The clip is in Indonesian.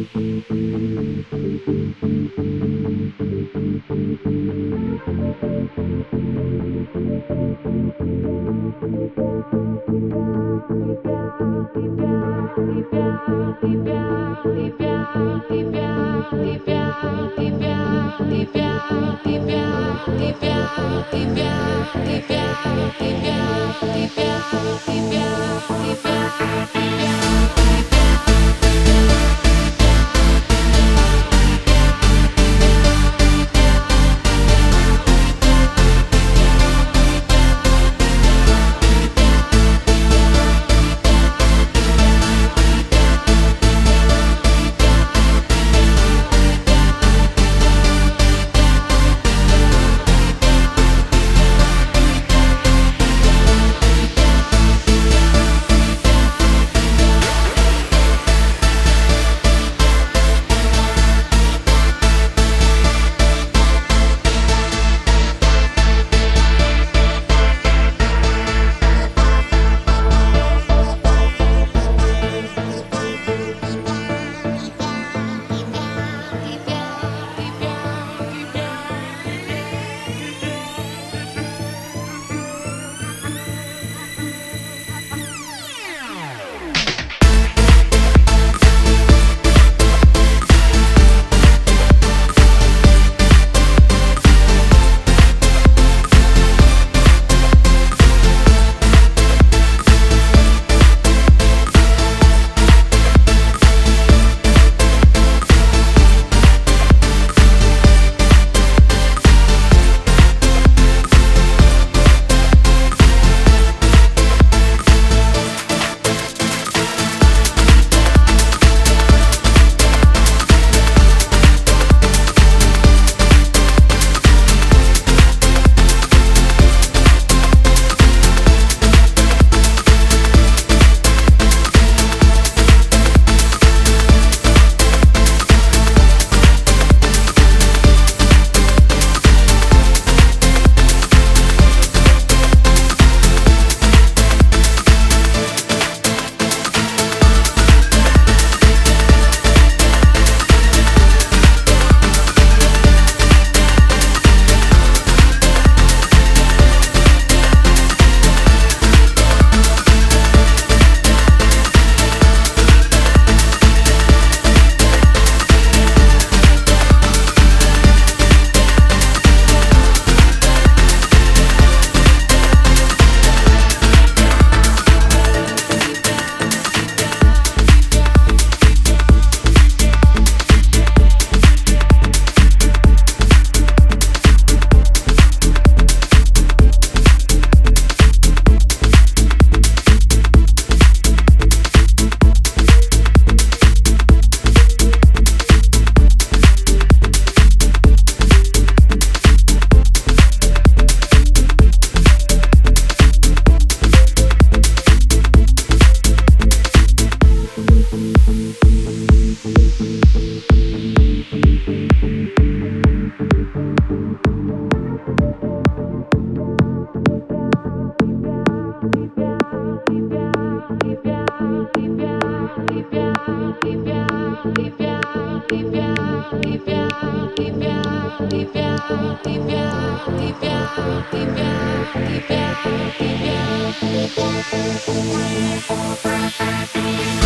Тебя, тебя, тебя, тебя, тебя. Thank you.